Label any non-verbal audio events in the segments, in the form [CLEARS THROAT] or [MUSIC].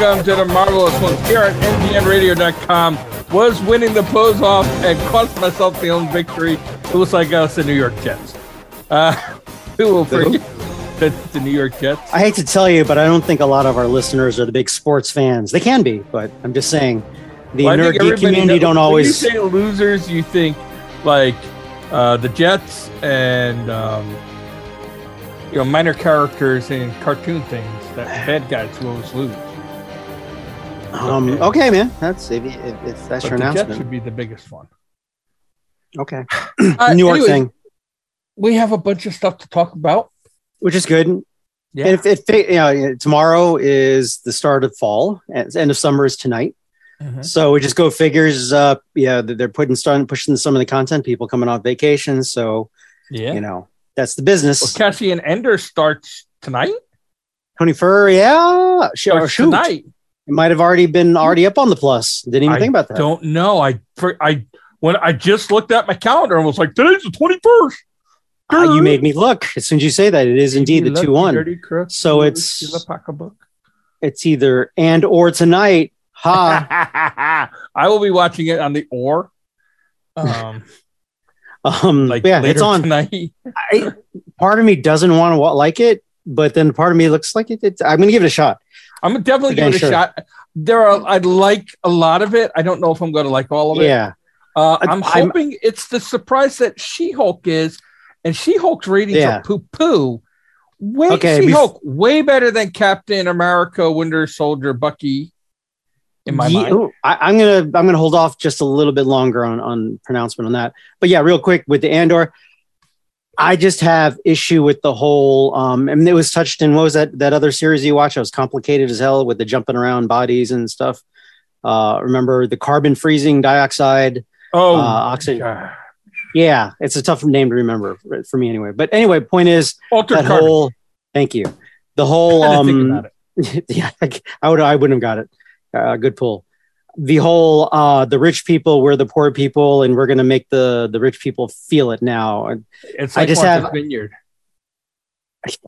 welcome to the marvelous ones here at NTNradio.com. Was winning the pose off and cost myself the own victory. It looks like us, the New York Jets. Uh, [LAUGHS] who will forget [LAUGHS] the, the New York Jets? I hate to tell you, but I don't think a lot of our listeners are the big sports fans. They can be, but I'm just saying the Well, I nerd think geek everybody community knows- don't When always. you say losers, you think like uh, the Jets and um, you know minor characters in cartoon things that bad guys who always lose. Um, okay, man. That's if, if, if that's But your the Jets announcement. would be the biggest one. Okay, [CLEARS THROAT] [CLEARS THROAT] Uh, New York anyways, thing, We have a bunch of stuff to talk about. which is good. Yeah. And if it, you know, tomorrow is the start of fall, and end of summer is tonight. Mhm. So we just go figures. Uh, yeah, they're putting starting pushing some of the content. People coming off vacation, so Yeah. you know that's the business. Well, Cassian Andor starts tonight. Tony Fur, yeah, Sh- or Starts shoot, tonight. It might have already been already up on the plus. Didn't even I think about that. Don't know. I for, I when I just looked at my calendar and was like, today's the twenty first. Ah, you made me look. As soon as you say that, it is indeed the two one. So it's- It's either Andor tonight. Ha. [LAUGHS] I will be watching it on the or. Um, [LAUGHS] Um, like yeah, it's on. tonight. I, part of me doesn't want to like it, but then part of me looks like it. It's, I'm going to give it a shot. I'm definitely Again, give it a shot. There are I like a lot of it. I don't know if I'm going to like all of it. Yeah, Uh, I- I'm I'm- hoping it's the surprise that She Hulk is, and She Hulk's ratings Yeah. are poo poo. Way Okay, She bef- way better than Captain America, Winter Soldier, Bucky. In my mind, ooh, I, I'm gonna I'm gonna hold off just a little bit longer on on pronouncement on that. But yeah, real quick with the Andor, I just have issue with the whole. Um, and it was touched in what was that that other series you watched? It was complicated as hell with the jumping around bodies and stuff. Uh, remember the carbon freezing dioxide? oh, uh, oxygen. God. Yeah, it's a tough name to remember for, for me anyway. But anyway, point is Altered that Carbon. whole. Thank you. The whole. I had think Um, about it. [LAUGHS] yeah, I would I wouldn't have got it. Uh, good pull. The whole uh the rich people, we're the poor people, and we're gonna make the the rich people feel it now. It's I just have- Vineyard. [LAUGHS]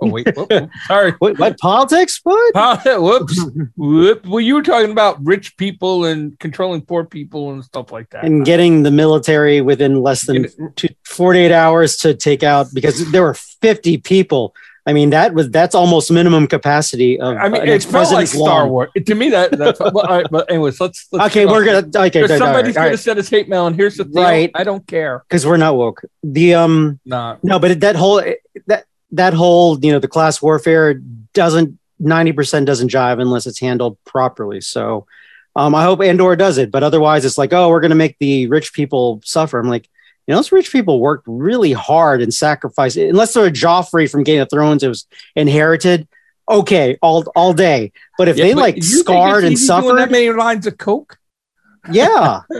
Oh wait, whoop, whoop, sorry. What, what politics? What? Huh, [LAUGHS] Whoops. Whoop. Well, you were talking about rich people and controlling poor people and stuff like that. And getting the military within less than two, 48 hours to take out because there were 50 people. I mean, that was that's almost minimum capacity of. I mean, an it felt like Star. Wars. To me, that that's [LAUGHS] well, all right, but anyways, let's. let's Okay, we're gonna. Okay, somebody's all gonna right, send us hate mail, and here's the thing. Right. I don't care. because we're not woke. The um. Nah. No, but that whole that that whole you know the class warfare doesn't ninety percent doesn't jive unless it's handled properly. So um, I hope Andor does it, but otherwise it's like oh we're gonna make the rich people suffer. I'm like you know those rich people worked really hard and sacrificed unless they're a Joffrey from Game of Thrones it was inherited. Okay, all all day. But if Yeah, they but like scarred and suffered, that many lines of coke. yeah. [LAUGHS]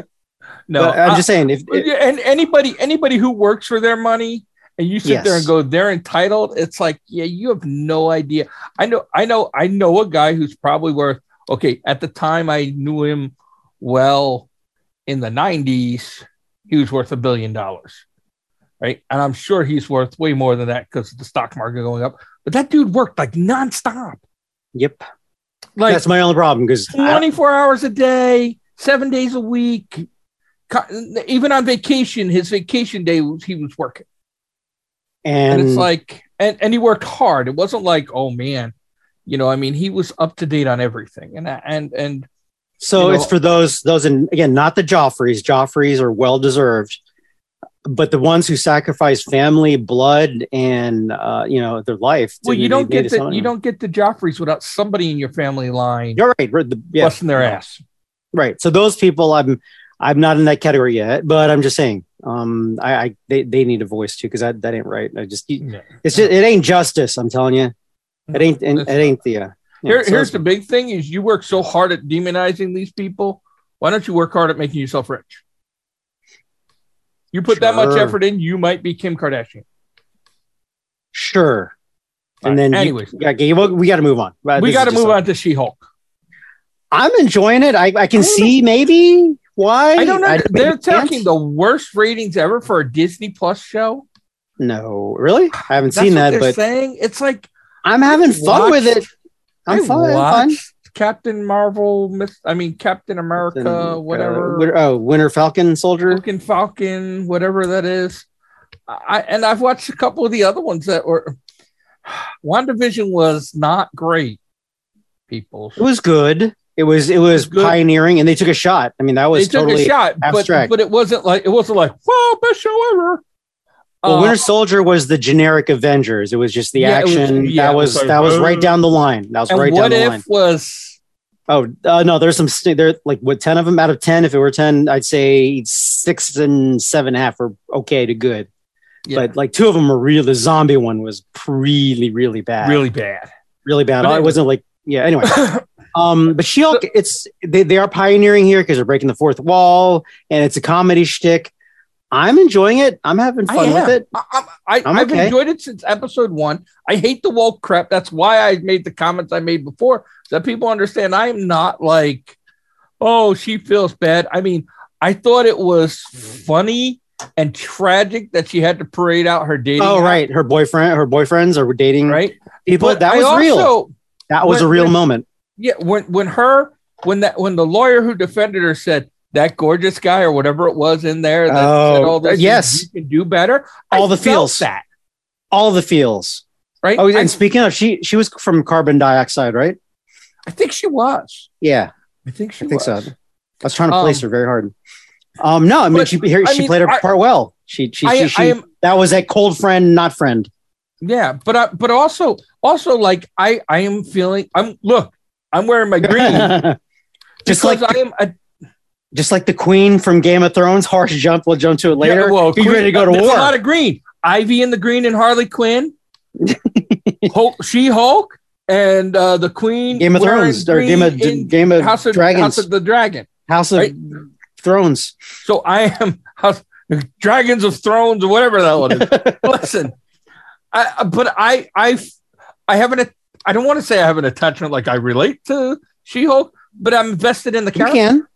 No, But I'm I- just saying if and anybody anybody who works for their money and you sit there and go they're entitled it's like yeah you have no idea i know i know i know a guy who's probably worth okay at the time i knew him well in the 90s he was worth a billion dollars right and i'm sure he's worth way more than that because the stock market going up but that dude worked like nonstop yep, like that's my only problem because 24 hours a day, seven days a week. Even on vacation, his vacation day was he was working. And, and it's like, and, and he worked hard. It wasn't like, oh man, you know, I mean, he was up to date on everything. And, and, and So you it's for those those and again not the Joffreys. Joffreys are well deserved, but the ones who sacrifice family, blood, and uh, you know their life. well, you don't get the, you don't get the Joffreys without somebody in your family line You're right. right, the- yeah, busting their ass. right. So those people, I'm I'm not in that category yet, but I'm just saying, um, I, I they, they need a voice too because that that ain't right. I just it's just, it ain't justice. I'm telling you, it ain't it, It's ain't the. Uh, Here, here's the big thing: is you work so hard at demonizing these people. Why don't you work hard at making yourself rich? You put that much effort in, you might be Kim Kardashian. sure. Right, And then, you- anyways. yeah, okay, well, we got to move on. But we got to move a- on to She-Hulk. I'm enjoying it. I, I can I see maybe why. I don't know. They're can't- talking the worst ratings ever for a Disney Plus show. No, really? I haven't That's seen what that, they're but saying. It's like I'm having fun with it. I I'm fine. I'm fine. watched Captain Marvel, Miss I mean Captain America, Uh, whatever. Winter, oh, Winter Falcon Soldier. Looking Falcon, whatever that is. I and I've watched a couple of the other ones that were [SIGHS] WandaVision was not great. People, It was good. It was it was good. pioneering, and they took a shot. I mean, that they was took totally. a shot, but abstract. but it wasn't like it wasn't like whoa best show ever. Well, Uh, Winter Soldier was the generic Avengers. It was just the Yeah, it was- action. yeah, that was, was like, that was right down the line. That was and right down the line. what if was Oh uh, no, there's some st- there like what ten of them out of ten. If it were ten, I'd say six and seven and a half are okay to good. yeah, But like two of them were real. The zombie one was really really bad. really bad? really bad. But it wasn't like yeah. Anyway, [COUGHS] um, but She Hulk, it's they, they are pioneering here because they're breaking the fourth wall, and it's a comedy shtick. I'm enjoying it. I'm having fun with it. I, I, I, I've okay. enjoyed it since episode one. I hate the woke crap. That's why I made the comments I made before that people understand. I am not like, oh, she feels bad. I mean, I thought it was funny and tragic that she had to parade out her dating. Oh right, her boyfriend, her boyfriends are dating right. people. But that was real. That was a real when- moment. Yeah, when when her when that when the lawyer who defended her said that gorgeous guy or whatever it was in there that Oh, said all this, yes. you can do better. All I the feels. that All the feels. right. Oh, I, and speaking of, she she was from carbon dioxide, right? I think she was. Yeah, I think she I think was. so. I was trying to place Um, her very hard. Um, no, I mean but, she here, she mean, played her I- part well. She she, I, she, she I am that was a cold friend, not friend. yeah, but I, but also also like I I am feeling I'm look I'm wearing my green [LAUGHS] just like I am a just like the queen from Game of Thrones. Harsh jump. We'll jump to it later. Yeah, well, He's ready to go to war. A lot of green. Ivy in the green and Harley Quinn, [LAUGHS] Hulk, She Hulk, and uh, the Queen. Game of Thrones or Game of Game of House of Dragons. House of the Dragon. House of right? Thrones. So I am House, Dragons of Thrones or whatever that one is. [LAUGHS] Listen, I, but I I I haven't. I don't want to say I have an attachment like I relate to She Hulk, but I'm invested in the you character. can.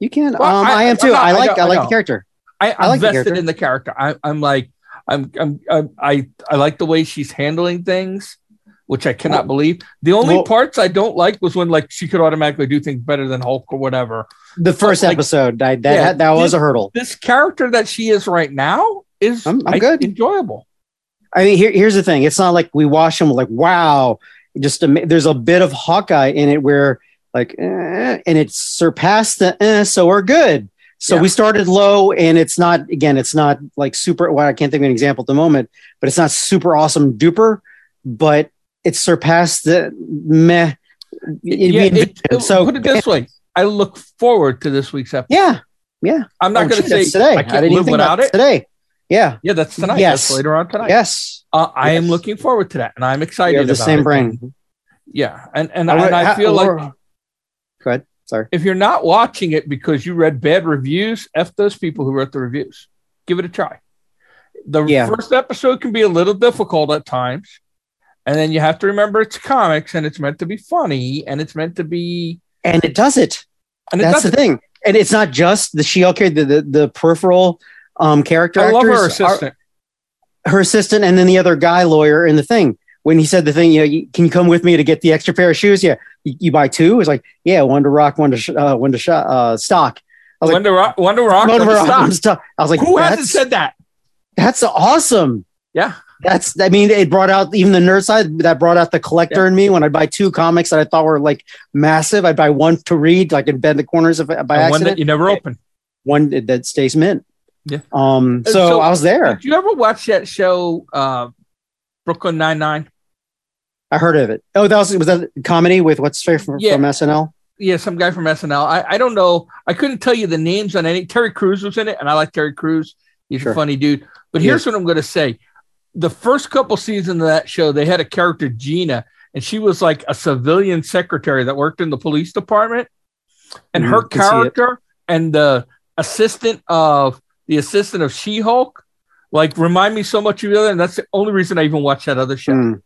You can. Well, um, I- I, am too. not- I I like. I, I like know. the character. I, I I'm like the invested character. in the character. I, I'm like, I'm, I'm, I'm, I, I like the way she's handling things, which I cannot Well- believe. The only well- parts I don't like was when like she could automatically do things better than Hulk or whatever. The first like- episode. I, that Yeah, that was this- a hurdle. This character that she is right now is I'm- I'm I- good. enjoyable. I mean, here, here's the thing. It's not like we watch them like, wow. Just ama- there's a bit of Hawkeye in it where like, eh, and it surpassed the eh, so we're good. So Yeah. we started low, and it's not again, it's not like super. Well, I can't think of an example at the moment, but it's not super awesome duper, but it surpassed the meh. Yeah, it- it- so put it this way: I look forward to this week's episode. yeah, yeah. I'm not Oh, going to say today. I I can't didn't live without it. today. Yeah. Yeah, that's tonight. Yes. That's later on tonight. Yes. Uh, I am looking forward to that, and I'm excited. the about same it. brain. Yeah, and and, right, and I feel like Go ahead. Sorry. if you're not watching it because you read bad reviews, f those people who wrote the reviews. Give it a try. The Yeah. first episode can be a little difficult at times, and then you have to remember it's comics and it's meant to be funny and it's meant to be. And it does it. And it That's the doesn't. thing. And it's not just the She-Hulk character, the, the, the peripheral um, character I love her are- assistant. her assistant and then the other guy lawyer in the thing. When he said the thing, you know, can you come with me to get the extra pair of shoes? Yeah. You, you buy two? It's like, yeah, one to rock, one to, sh- uh, one to sh- uh, stock. I was like, Wonder Rock. Wonder Rock. one to rock, Stock. one to stock. I was like, Who hasn't said that? that's awesome. Yeah. That's, I mean, it brought out even the nerd side that brought out the collector in me when I buy two comics that I thought were like massive. I'd buy one to read, like in bed the corners of by And one accident. that you never open. one that- that stays mint. Yeah. Um. Uh, So, so- I was there. Did you ever watch that show, uh, Brooklyn Nine Nine? I heard of it. Oh, that was was that a comedy with what's fair from, Yeah. from SNL? Yeah, some guy from SNL. I, I don't know. I couldn't tell you the names on any. Terry Crews was in it, and I like Terry Crews. He's Sure. a funny dude. But He here's what I'm going to say: the first couple seasons of that show, they had a character Gina, and she was like a civilian secretary that worked in the police department. And Mhm, her can see it. character and the assistant of the assistant of She-Hulk, like remind me so much of the other. And that's the only reason I even watched that other show Mm.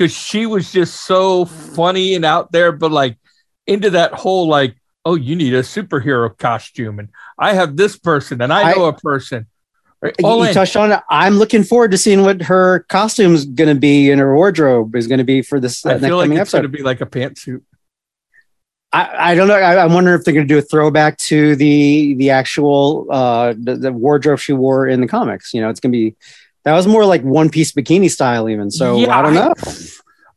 Because she was just so funny and out there, but like into that whole like, oh, you need a superhero costume, and I have this person, and I I- know a person. You- All you touched on it. I'm looking forward to seeing what her costume's going to be and her wardrobe is going to be for this uh, I next feel like it's going to be like a pantsuit. I, I don't know. I, I wonder if they're going to do a throwback to the the actual uh, the, the wardrobe she wore in the comics. You know, it's going to be that was more like one piece bikini style, even. So Yeah, I don't know.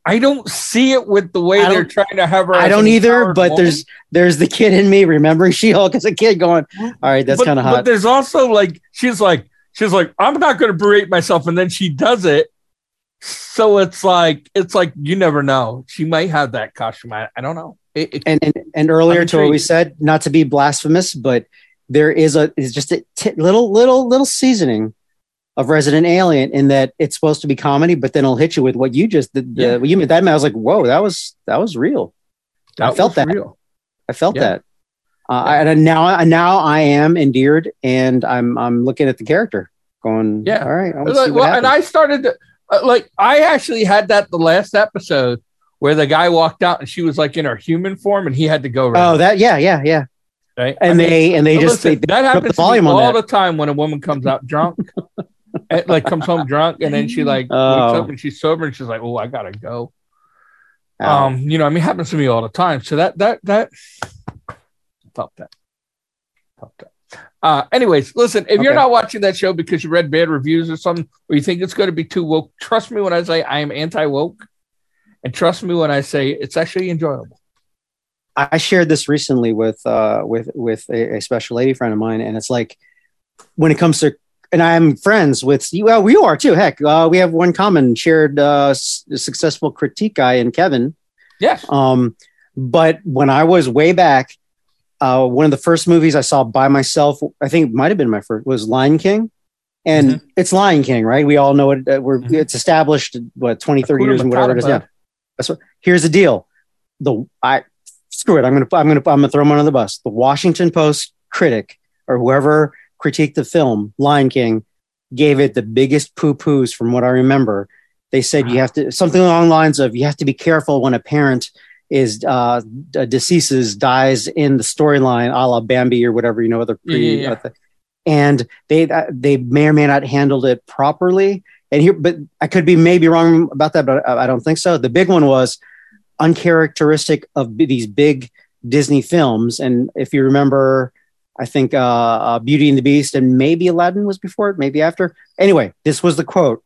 I don't see it with the way they're trying to have her. I don't either. But woman. there's there's the kid in me remembering [LAUGHS] She Hulk as a kid, going, "All right, that's kind of hot. But there's also like she's like she's like I'm not going to berate myself, and then she does it. So it's like it's like you never know. She might have that costume. I, I don't know. It, it- and and, and earlier I'm to what we said, not to be blasphemous, but there is a is just a t- little little little seasoning of Resident Alien in that it's supposed to be comedy, but then it'll hit you with what you just the, the Yeah. what you meant that. man, I was like, whoa, that was that was real. I felt that. real. I felt Yeah. that. Uh, Yeah. And now I now I am endeared, and I'm I'm looking at the character, going, Yeah. all right, I Like, well, and. I started to, uh, like I actually had that the last episode where the guy walked out and she was like in her human form and he had to go right. oh, that yeah, yeah, yeah. right? And I mean, they and they just listen, they, that happens the all that. the time when a woman comes out drunk, [LAUGHS] and, like comes home drunk, and then she [LAUGHS] like wakes Oh. up and she's sober and she's like, "Oh, I gotta go." Ow. Um, you know, I mean, it happens to me all the time. So that that that felt that. Felt that. Uh, anyways, listen, if you're not watching that show because you read bad reviews or something, or you think it's going to be too woke, trust me when I say I am anti woke, and trust me when I say it's actually enjoyable. I shared this recently with uh, with with a, a special lady friend of mine, and it's like when it comes to, and I'm friends with well, we are too. Heck, uh, we have one common shared uh, s- successful critique guy in Kevin. Yes. Um, but when I was way back, uh, one of the first movies I saw by myself, I think it might have been my first, was Lion King. And it's Lion King, right? We all know it. Uh, we're, Mhm. It's established, what, 20, 30 years and whatever it is. Yeah. That's what, here's the deal. The, I, screw it. I'm going to, I'm to, I'm going to throw him under the bus. The Washington Post critic or whoever critiqued the film, Lion King, gave it the biggest poo poos from what I remember. They said you have to, something along the lines of, you have to be careful when a parent is uh, deceases, dies in the storyline, a la Bambi or whatever, you know, other Yeah, pre, yeah, yeah. th- and they uh, they may or may not handled it properly. And here, but I could be maybe wrong about that, but I don't think so. The big one was uncharacteristic of these big Disney films. And if you remember, I think uh, uh, Beauty and the Beast and maybe Aladdin was before it, maybe after. Anyway, this was the quote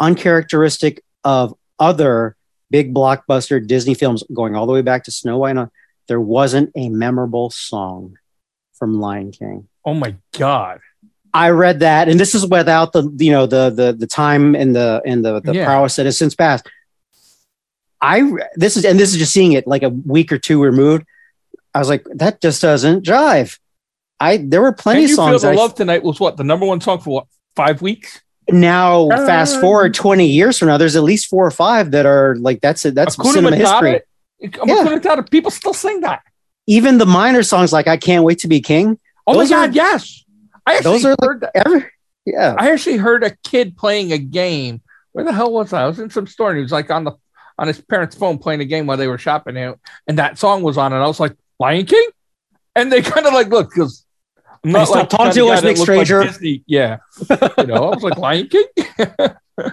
uncharacteristic of other big blockbuster Disney films going all the way back to Snow White. and- There wasn't a memorable song from Lion King. Oh my god. I read that, and this is without the you know the the the time and the and the the Yeah. prowess that has since passed. I this is and this is just seeing it like a week or two removed. I was like, that just doesn't jive. I there were plenty Can of you feel songs. the I, love tonight was what the number one song for what five weeks? now, Um, fast forward twenty years from now, there's at least four or five that are like that's it. That's Hakuna cinema Matata? history. Hakuna Matata, people still sing that. Even the minor songs like "I Can't Wait to Be King." Oh Those my are- god, yes. I actually those are heard that. Ever, yeah. I actually heard a kid playing a game. Where the hell was I? I was in some store and he was like on the on his parents' phone playing a game while they were shopping out, and that song was on, and I was like, Lion King? And they [LAUGHS] kind of like look because I'm Hey, stop the talking kind to us, Nick looked like Stranger. Yeah. you know, I was like, Lion King? [LAUGHS]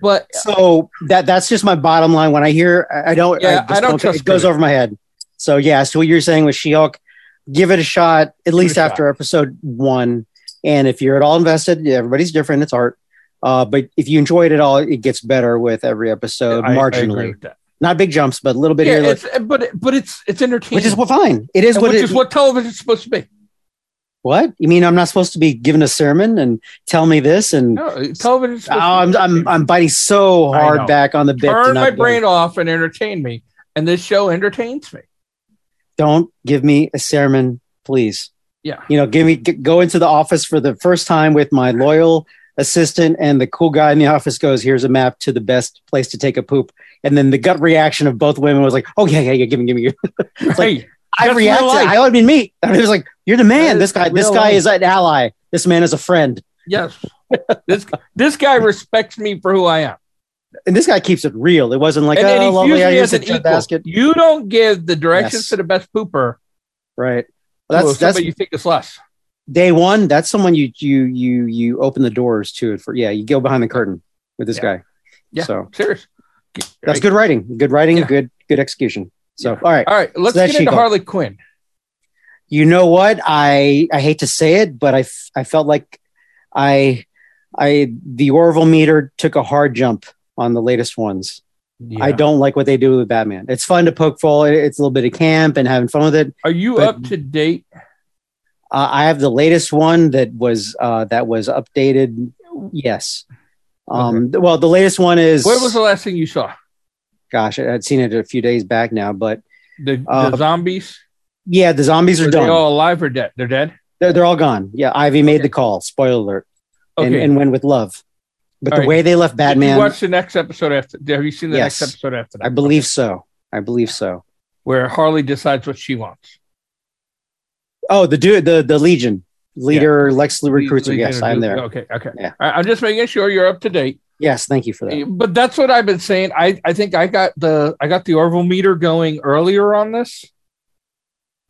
but so that that's just my bottom line. When I hear, I I don't, Yeah, I, just I don't trust It goes over my head. So yeah, so what you're saying with She-Hulk, give it a shot at least a after episode one. And if you're at all invested, everybody's different. It's art. Uh, but if you enjoy it at all, it gets better with every episode, I- I agree marginally. with that. Not big jumps, but a little bit Yeah, here, like- it's, but but it's it's entertaining, which is what fine. It is And what which it is what television is supposed to be. What you mean? I'm not supposed to be given a sermon and tell me this and No, television. Oh, I'm I'm I'm biting so hard back on the bit. turn my go- brain off and entertain me, and this show entertains me. Don't give me a sermon, please. Yeah. You know, give me go into the office for the first time with my loyal assistant, and the cool guy in the office goes, "Here's a map to the best place to take a poop." And then the gut reaction of both women was like, "Oh yeah, yeah, yeah, give me, give me." give [LAUGHS] me." It's like, Right. I reacted. I would be me. And it was like, "You're the man. This guy, this guy life. is an ally. This man is a friend, Yes. this this guy respects me for who I am. and this guy keeps it real. It wasn't like, and "Oh, he lovely, views I used as an basket." You don't give the directions Yes. to the best pooper Right. Well, that's that's you think is less. day one. That's someone you you you you open the doors to it for. Yeah, you go behind the curtain with this Yeah. guy. Yeah. So Serious. that's good writing. Good writing. Yeah. Good good execution. So Yeah. all right, All right, let's that's get into. Harley Quinn. you know what? I I hate to say it, but I f- I felt like I I the Orville meter took a hard jump on the latest ones. I don't like what they do with Batman. It's fun to poke fun. It's a little bit of camp and having fun with it. Are you but- up to date? Uh, I have the latest one that was uh, that was updated. Yes. Um, th- Well, the latest one is. Where was the last thing you saw? Gosh, I- I'd seen it a few days back now, but The, Uh, the zombies? yeah, the zombies are Are they done. all alive or dead? They're dead. they're, they're all gone. Yeah, Ivy made Okay. the call. Spoiler alert. And, Okay. and went with love. But All the right. way they left Did you Batman, watch the next episode after? Have you seen the Yes. next episode after that? I believe so. I believe so. where Harley decides what she wants. Oh, the dude, the the Legion leader, Lex recruiter. Legion Yes, I'm there. Okay, okay. Yeah. I- I'm just making sure you're up to date. Yes, thank you for that. But that's what I've been saying. I, I think I got the I got the Orville meter going earlier on this.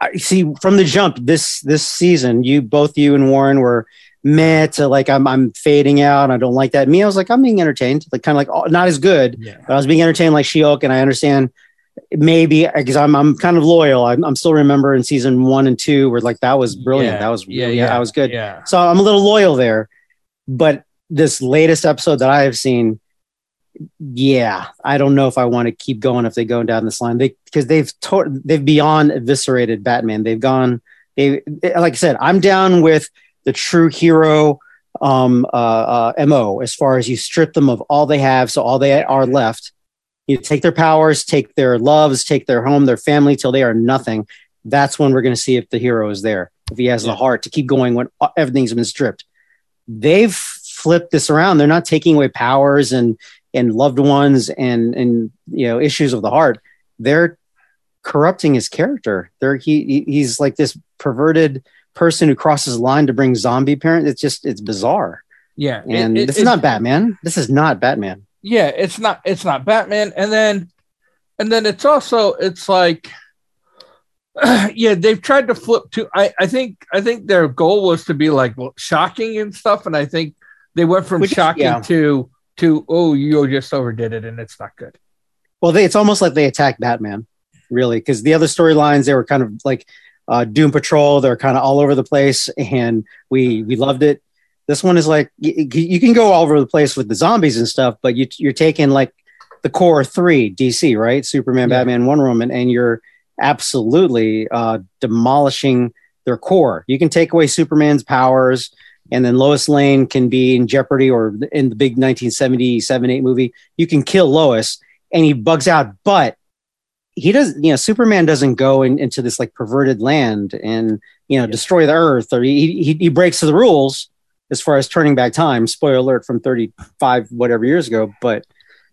I see from the jump this this season, you both you and Warren were meh to like I'm I'm fading out. I don't like that. Me, I was like I'm being entertained, like kind of like oh, not as good, Yeah. but I was being entertained like She-Hulk, and I understand maybe because I'm I'm kind of loyal. I'm, I'm still remember in season one and two where like that was brilliant. Yeah. That was Yeah, really, yeah. that was good. Yeah. So I'm a little loyal there. But this latest episode that I have seen, yeah, I don't know if I want to keep going if they go down this line. They because they've to- they've beyond eviscerated Batman. They've gone they like I said, I'm down with the true hero um uh, uh mo as far as you strip them of all they have so all they are left you take their powers take their loves take their home their family till they are nothing that's when we're going to see if the hero is there if he has the heart to keep going when everything's been stripped they've flipped this around. They're not taking away powers and and loved ones and and you know issues of the heart. They're corrupting his character. They're he he- he's like this perverted person who crosses line to bring zombie parent. It's just it's bizarre. Yeah. And it- this is not batman. This is not batman. Yeah it's not it's not batman. And then and then it's also it's like [CLEARS THROAT] yeah they've tried to flip to i i think i think their goal was to be like well, shocking and stuff. And i think they went from Which shocking yeah. to to oh you just overdid it and it's not good well they, it's almost like they attacked batman really because the other storylines they were kind of like uh, doom patrol they're kind of all over the place and we we loved it this one is like you, you can go all over the place with the zombies and stuff but you, you're taking like the core three dc right superman Yeah. batman wonder woman and you're absolutely uh, demolishing their core you can take away superman's powers and then lois lane can be in jeopardy or in the big 1977 8 movie. You can kill lois and he bugs out but he doesn't you know superman doesn't go in, into this like perverted land and you know Yeah. destroy the earth or he, he he breaks the rules as far as turning back time. Spoiler alert from 35 whatever years ago but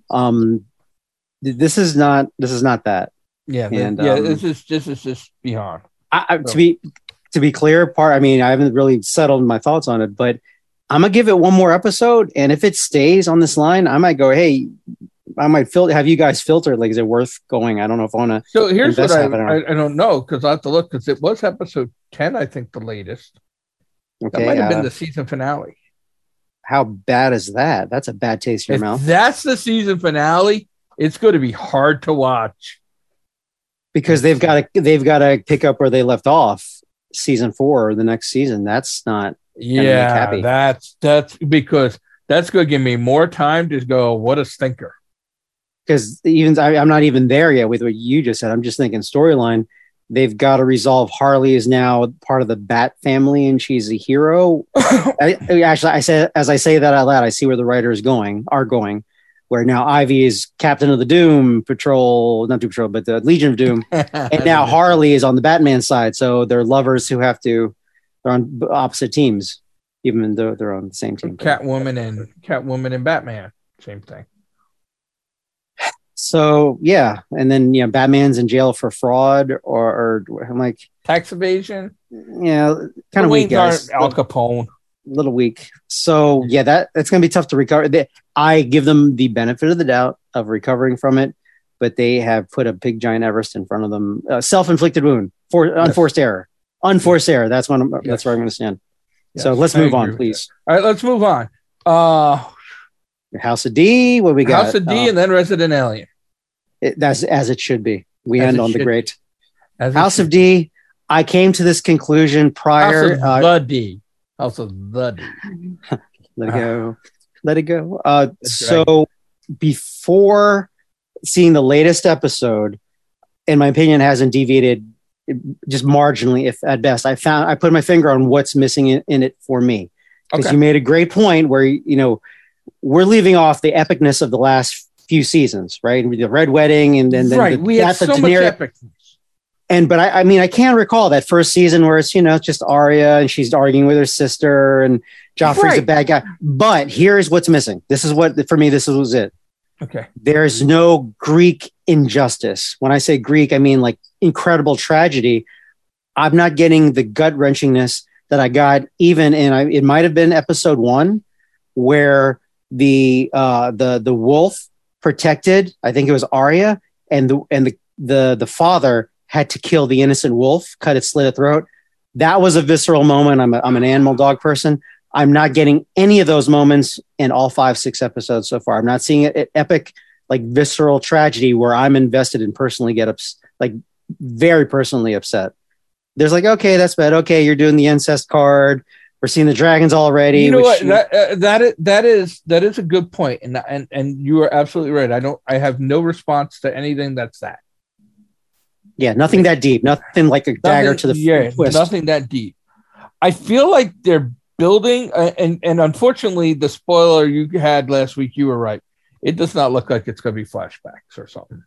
um this is not this is not that. Yeah And, yeah um, this is this is just beyond. I, I, So- to be to be clear part i mean i haven't really settled my thoughts on it but i'm gonna give it one more episode and if it stays on this line i might go hey i might fil- have you guys filter like is it worth going? I don't know if i want to so here's what I, half an hour. I i don't know because i have to look because it was episode 10 i think the latest. Okay, that might have uh, been the season finale. how bad is that? That's a bad taste in your if mouth. that's the season finale it's going to be hard to watch. Because they've got to they've got to pick up where they left off season four or the next season that's not Yeah, that's that's because that's going to give me more time to go. What a stinker! because even I, i'm not even there yet with what you just said i'm just thinking storyline they've got to resolve harley is now part of the bat family and she's a hero [COUGHS] I, actually i say as i say that out loud i see where the writer is going are going where now ivy is captain of the doom patrol not doom patrol but the legion of doom [LAUGHS] and now Harley is on the Batman side, so they're lovers who have to they're on opposite teams, even though they're on the same team. Catwoman and Catwoman and Batman, same thing. So yeah, and then you know Batman's in jail for fraud, or, or I'm like, Tax evasion. yeah, kind of weak, guys. aren't Al Capone. Little weak. So yeah, that that's gonna be tough to recover. They, I give them the benefit of the doubt of recovering from it, but they have put a big giant Everest in front of them. Uh, self-inflicted wound, for unforced error, unforced error. That's what I'm, Yes. that's where I'm going to stand. so let's I move on, please. All right, let's move on. Uh, House of D. What we got? House of D Uh, and then Resident Alien. it, that's as it should be. we As end on the great House of. D. I came to this conclusion House prior. of uh, the D. Of the D. [LAUGHS] let it go. Let it go. Uh, so before seeing the latest episode, in my opinion, hasn't deviated just marginally, if at best. I found I put my finger on what's missing in, in it for me because Okay. you made a great point where you know we're leaving off the epicness of the last few seasons, right? The red wedding and then right. the, we had of so much Daenerys. And but I, I mean, I can't recall that first season where it's you know it's just Arya and she's arguing with her sister and Joffrey's a bad guy. But here's what's missing. This is what for me. This was it. Okay. There's no Greek injustice. When I say Greek, I mean like incredible tragedy. I'm not getting the gut wrenchingness that I got even in. I, it might have been episode one where the uh, the the wolf protected. I think it was Arya, and the and the the the father had to kill the innocent wolf, cut its slit a throat. That was a visceral moment. I'm a, I'm an animal dog person. I'm not getting any of those moments in all five six episodes so far. I'm not seeing it epic like visceral tragedy where I'm invested and personally get ups like very personally upset. There's like okay, that's bad. Okay, you're doing the incest card. We're seeing the dragons already. you know which- what? That, uh, that is that is that is a good point, and and and you are absolutely right. I don't. I have no response to anything that's that. Yeah, nothing that deep. Nothing like a dagger to the yeah, twist. nothing that deep. I feel like they're building, uh, and and unfortunately, the spoiler you had last week, you were right. It does not look like it's going to be flashbacks or something.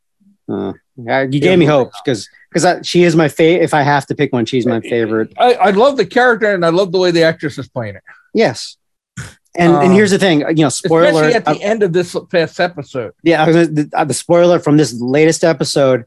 Uh, yeah, you gave me hope because because she is my favorite. If I have to pick one, she's my favorite. I, I love the character, and I love the way the actress is playing it, Yes. And and Um, here's the thing, you know, spoiler. at the uh, end of this past episode. yeah, I gonna, the, uh, the spoiler from this latest episode.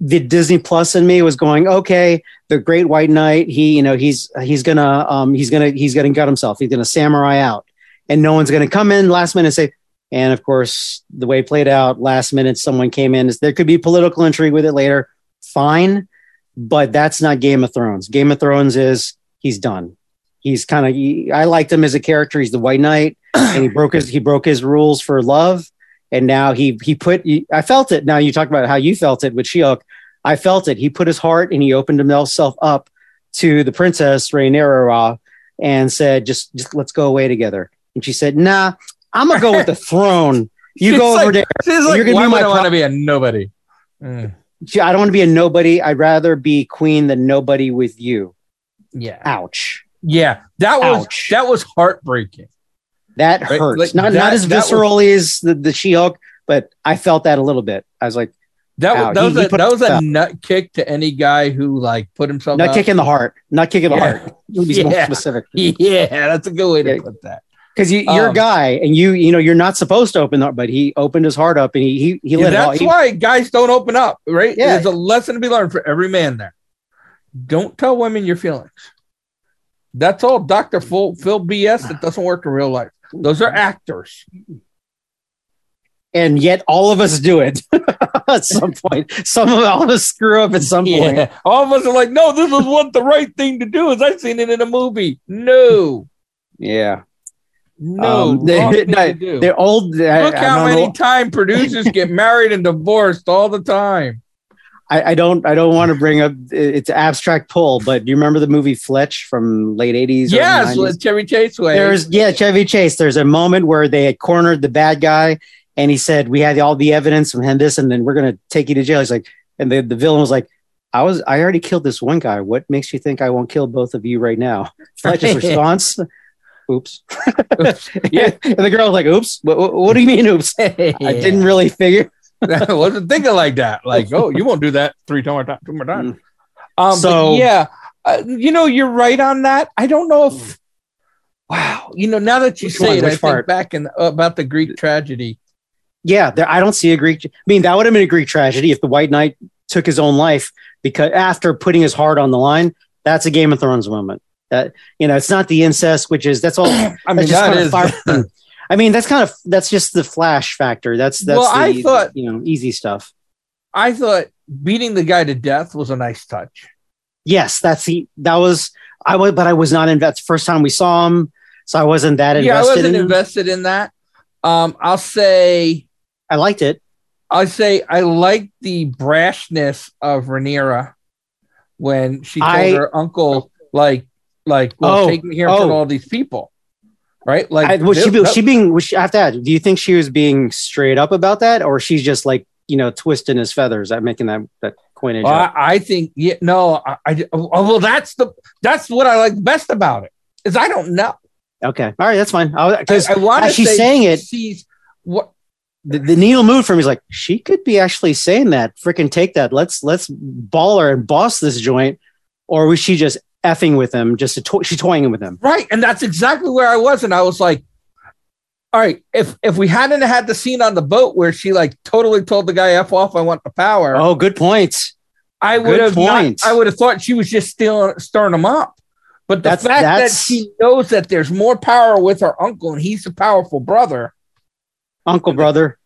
The Disney Plus in me was going, okay, the Great White Knight. He, you know, he's he's gonna um he's gonna he's gonna gut himself. He's gonna samurai out, and no one's gonna come in last minute and say. And of course, the way it played out, last minute someone came in. There could be political intrigue with it later. Fine, but that's not Game of Thrones. Game of Thrones is he's done. He's kind of. I liked him as a character. He's the White Knight, and he broke his he broke his rules for love, and now he he put. I felt it. Now you talk about how you felt it with She-Hulk. I felt it. He put his heart and he opened himself up to the princess Rhaenyra and said, "Just just let's go away together." And she said, "Nah, I'm gonna go with the [LAUGHS] throne. You She's go over like- there." She's like, You're gonna why be would my I want to be a nobody? Mm, I don't want to be a nobody. I'd rather be queen than nobody with you. yeah, Ouch. yeah. That was Ouch. that was heartbreaking. That Right, hurts. like, not that- not as that was- viscerally as the, the She-Hulk, but I felt that a little bit. I was like, That was that was, He- he a, put that was a nut kick to any guy who like put himself. not out. kick in the heart. Not kick in the Yeah. heart. Be more Yeah. specific. [LAUGHS] Yeah, that's a good way to Yeah. put that. Because you, you're a Um, guy and you you know you're not supposed to open up, but he opened his heart up and he he, he Yeah, let that's He, why guys don't open up, right? Yeah. There's a lesson to be learned for every man there. Don't tell women your feelings. That's all Dr. Phil, Phil BS that doesn't work in real life. Those are actors. And yet all of us do it [LAUGHS] at some point. Some of all of us screw up at some point. Yeah. All of us are like, no, this is what the right thing to do is. I've seen it in a movie. No, Yeah. no. Um, they, [LAUGHS] do. they're old. Look I how many know- time producers get [LAUGHS] married and divorced all the time. I, I don't. I don't want to bring up. It's abstract pull, but do you remember the movie Fletch from late eighties? Yes, with Chevy Chase way. There's yeah, Chevy Chase. There's a moment where they had cornered the bad guy, and he said, "We had all the evidence from this, and then we're gonna take you to jail." He's like, and the, the villain was like, "I was I already killed this one guy. What makes you think I won't kill both of you right now?" [LAUGHS] Fletch's response, "Oops." Yeah. [LAUGHS] and the girl was like, "Oops. What, what, what do you mean, oops?" [LAUGHS] I didn't really figure. I wasn't thinking like that. Like, oh, you won't do that three more times. Two more times. Um, So- yeah, uh, you know, you're right on that. I don't know if. Wow, you know, now that you say one? it, I part? think back in about the Greek tragedy. Yeah, there, I don't see a Greek. I mean, that would have been a Greek tragedy if the White Knight took his own life because after putting his heart on the line. That's a Game of Thrones moment. That you know, it's not the incest, which is that's all. [COUGHS] I mean, that's just kind of fire- [LAUGHS] I mean, that's kind of that's just the flash factor. That's that's Well, the, I thought- you know easy stuff. I thought beating the guy to death was a nice touch. Yes, that's the that was I was, but I was not invested. First time we saw him, so I wasn't that invested. Yeah, I wasn't in invested in that. Um, I'll say I liked it. I say I like the brashness of Rhaenyra when she told I- her uncle, like, like, well, Oh, take me here from oh. all these people, right? Like, I, was she, this- was she being? Was she, I have to add, do you think she was being straight up about that, or she's just like you know twisting his feathers? I'm making that that coinage. Well. I, I think, yeah, no, I, I, oh, well, that's the, that's what I like best about it is I don't know. okay, all right, that's fine. Because I, I want as she's saying it- she's what the, the needle moved for me. Is like she could be actually saying that. Freaking take that. Let's let's ball her and boss this joint, or was she just effing with him? Just to to- she's toying with him. Right. And that's exactly where I was. And I was like, all right, if if we hadn't had the scene on the boat where she like totally told the guy F off, I want the power, Oh, good point. I would good have not. I would have thought she was just still stirring him up. But the That's- fact that she knows that there's more power with her uncle and he's a powerful brother, Uncle brother.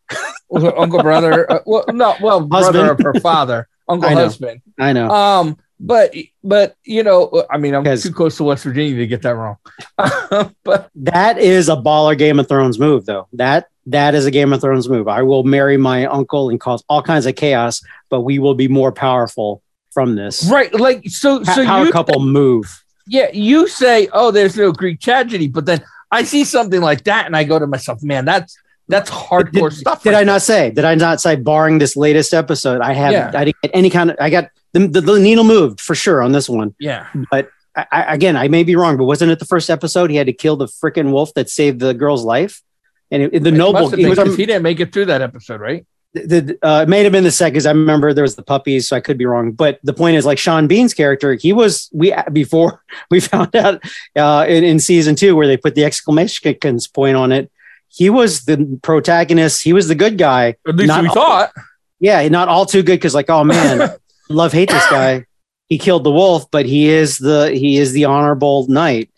uncle brother, uh, well, no, well, [LAUGHS] brother of her father, uncle [LAUGHS] I husband. I know. Um, but but you know, I mean, I'm too close to West Virginia to get that wrong. [LAUGHS] but That is a baller Game of Thrones move, though. That that is a Game of Thrones move. I will marry my uncle and cause all kinds of chaos, but we will be more powerful from this. right, like so, so power you couple move. yeah, you say, oh, there's no Greek tragedy, but then I see something like that and I go to myself, man, that's that's hardcore Did, stuff. did right I not say? Did I not say? Barring this latest episode, I have Yeah. I didn't get any kind of. I got the, the, the needle moved for sure on this one. Yeah. But I, I, again, I may be wrong, but wasn't it the first episode he had to kill the freaking wolf that saved the girl's life? And it, the It noble, must have it been, was 'cause he didn't make it through that episode, right? the, uh, it may have been the second because I remember there was the puppies, so I could be wrong. But the point is, like Sean Bean's character, he was we before [LAUGHS] we found out uh, in, in season two where they put the exclamation point on it. He was the protagonist. He was the good guy. At least Not we all- thought. Yeah, not all too good because like, oh man, [LAUGHS] love hate this guy. He killed the wolf, but he is the he is the honorable knight.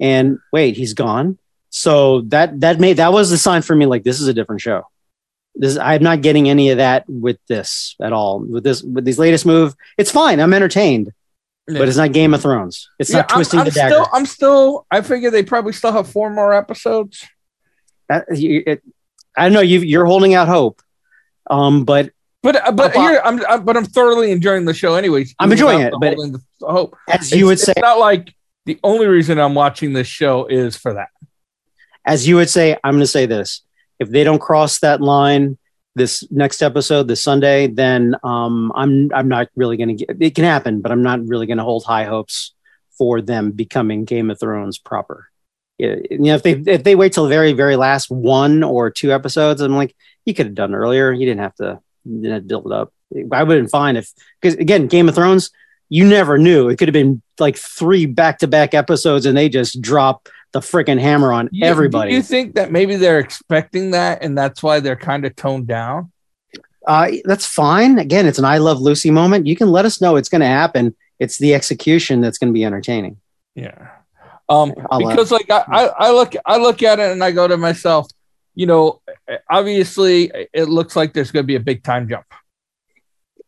And wait, he's gone. So that that made that was the sign for me. Like this is a different show. This I'm not getting any of that with this at all. With this with these latest move, it's fine. I'm entertained, but it's not Game of Thrones. It's Yeah, not I'm, twisting I'm the dagger. still, I'm still. I figure they probably still have four more episodes. That- it- I don't know. You you're holding out hope, um, but But uh, but here, I'm, I'm but I'm thoroughly enjoying the show, anyways. I'm enjoying it, but- the hope. as you would say, it's not like the only reason I'm watching this show is for that. as you would say, I'm going to say this: if they don't cross that line this next episode, this Sunday, then um, I'm I'm not really going to get. It can happen, but I'm not really going to hold high hopes for them becoming Game of Thrones proper. Yeah, You know, if they if they wait till the very very last one or two episodes, I'm like, you could have done earlier. You didn't have to, you didn't have to build it up. I would have been fine if because again, Game of Thrones, you never knew. It could have been like three back to back episodes, and they just drop the freaking hammer on You- everybody. Do you think that maybe they're expecting that, and that's why they're kind of toned down? Uh, that's fine. Again, it's an I Love Lucy moment. You can let us know it's going to happen. It's the execution that's going to be entertaining. Yeah. Um, because like I, I, look I look at it and I go to myself, you know, obviously it looks like there's going to be a big time jump.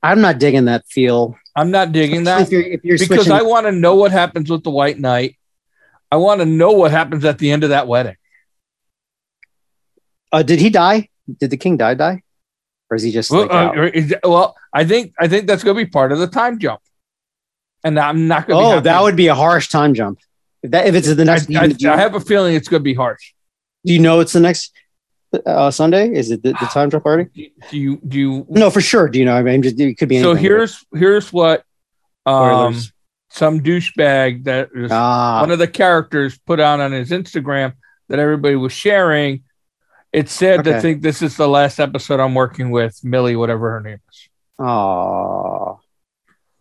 I'm not digging that feel. I'm not digging that if you're, if you're because switching, I want to know what happens with the White Knight. I want to know what happens at the end of that wedding. uh, did he die? Did the king die? Die, or is he just Well, like uh, well, I think I think that's going to be part of the time jump, and I'm not going to. Oh, that would be a harsh time jump. If that if it's the next, I, you, I have a feeling it's going to be harsh. do you know it's the next uh, Sunday? Is it the, the time jump party? Do you do you? No, for sure. Do you know? I mean, just, it could be. so here's here's what um, Spoilers. some douchebag that is ah, one of the characters put out on his Instagram that everybody was sharing. It's sad to Okay. think this is the last episode I'm working with Millie, whatever her name is. oh.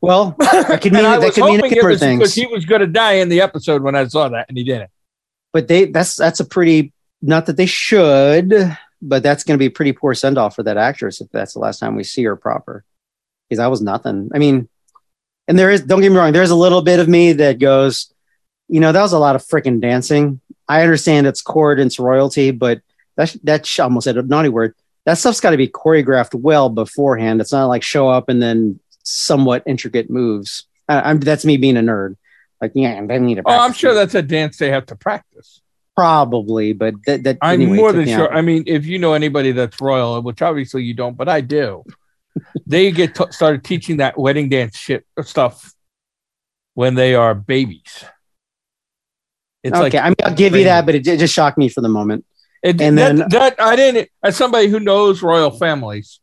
Well, [LAUGHS] that could mean I that could mean a number of was because things. he was going to die in the episode when I saw that, and he didn't. but they that's that's a pretty not that they should, but that's going to be a pretty poor send off for that actress if that's the last time we see her proper. Because that was nothing. I mean, and there is don't get me wrong, there's a little bit of me that goes, you know, that was a lot of freaking dancing. I understand it's court, it's royalty, but that's that's almost a naughty word. That stuff's got to be choreographed well beforehand. It's not like show up and then somewhat intricate moves. I, I'm that's me being a nerd. Like, yeah, they need to. Oh, I'm sure it. that's a dance they have to practice. probably, but that, that I'm anyway, more than sure. out. I mean, if you know anybody that's royal, which obviously you don't, but I do, [LAUGHS] they get t- started teaching that wedding dance shit uh, stuff when they are babies. It's okay, like I mean, I'll give you that, but it, it just shocked me for the moment. It, And that, then- that I didn't. As somebody who knows royal families,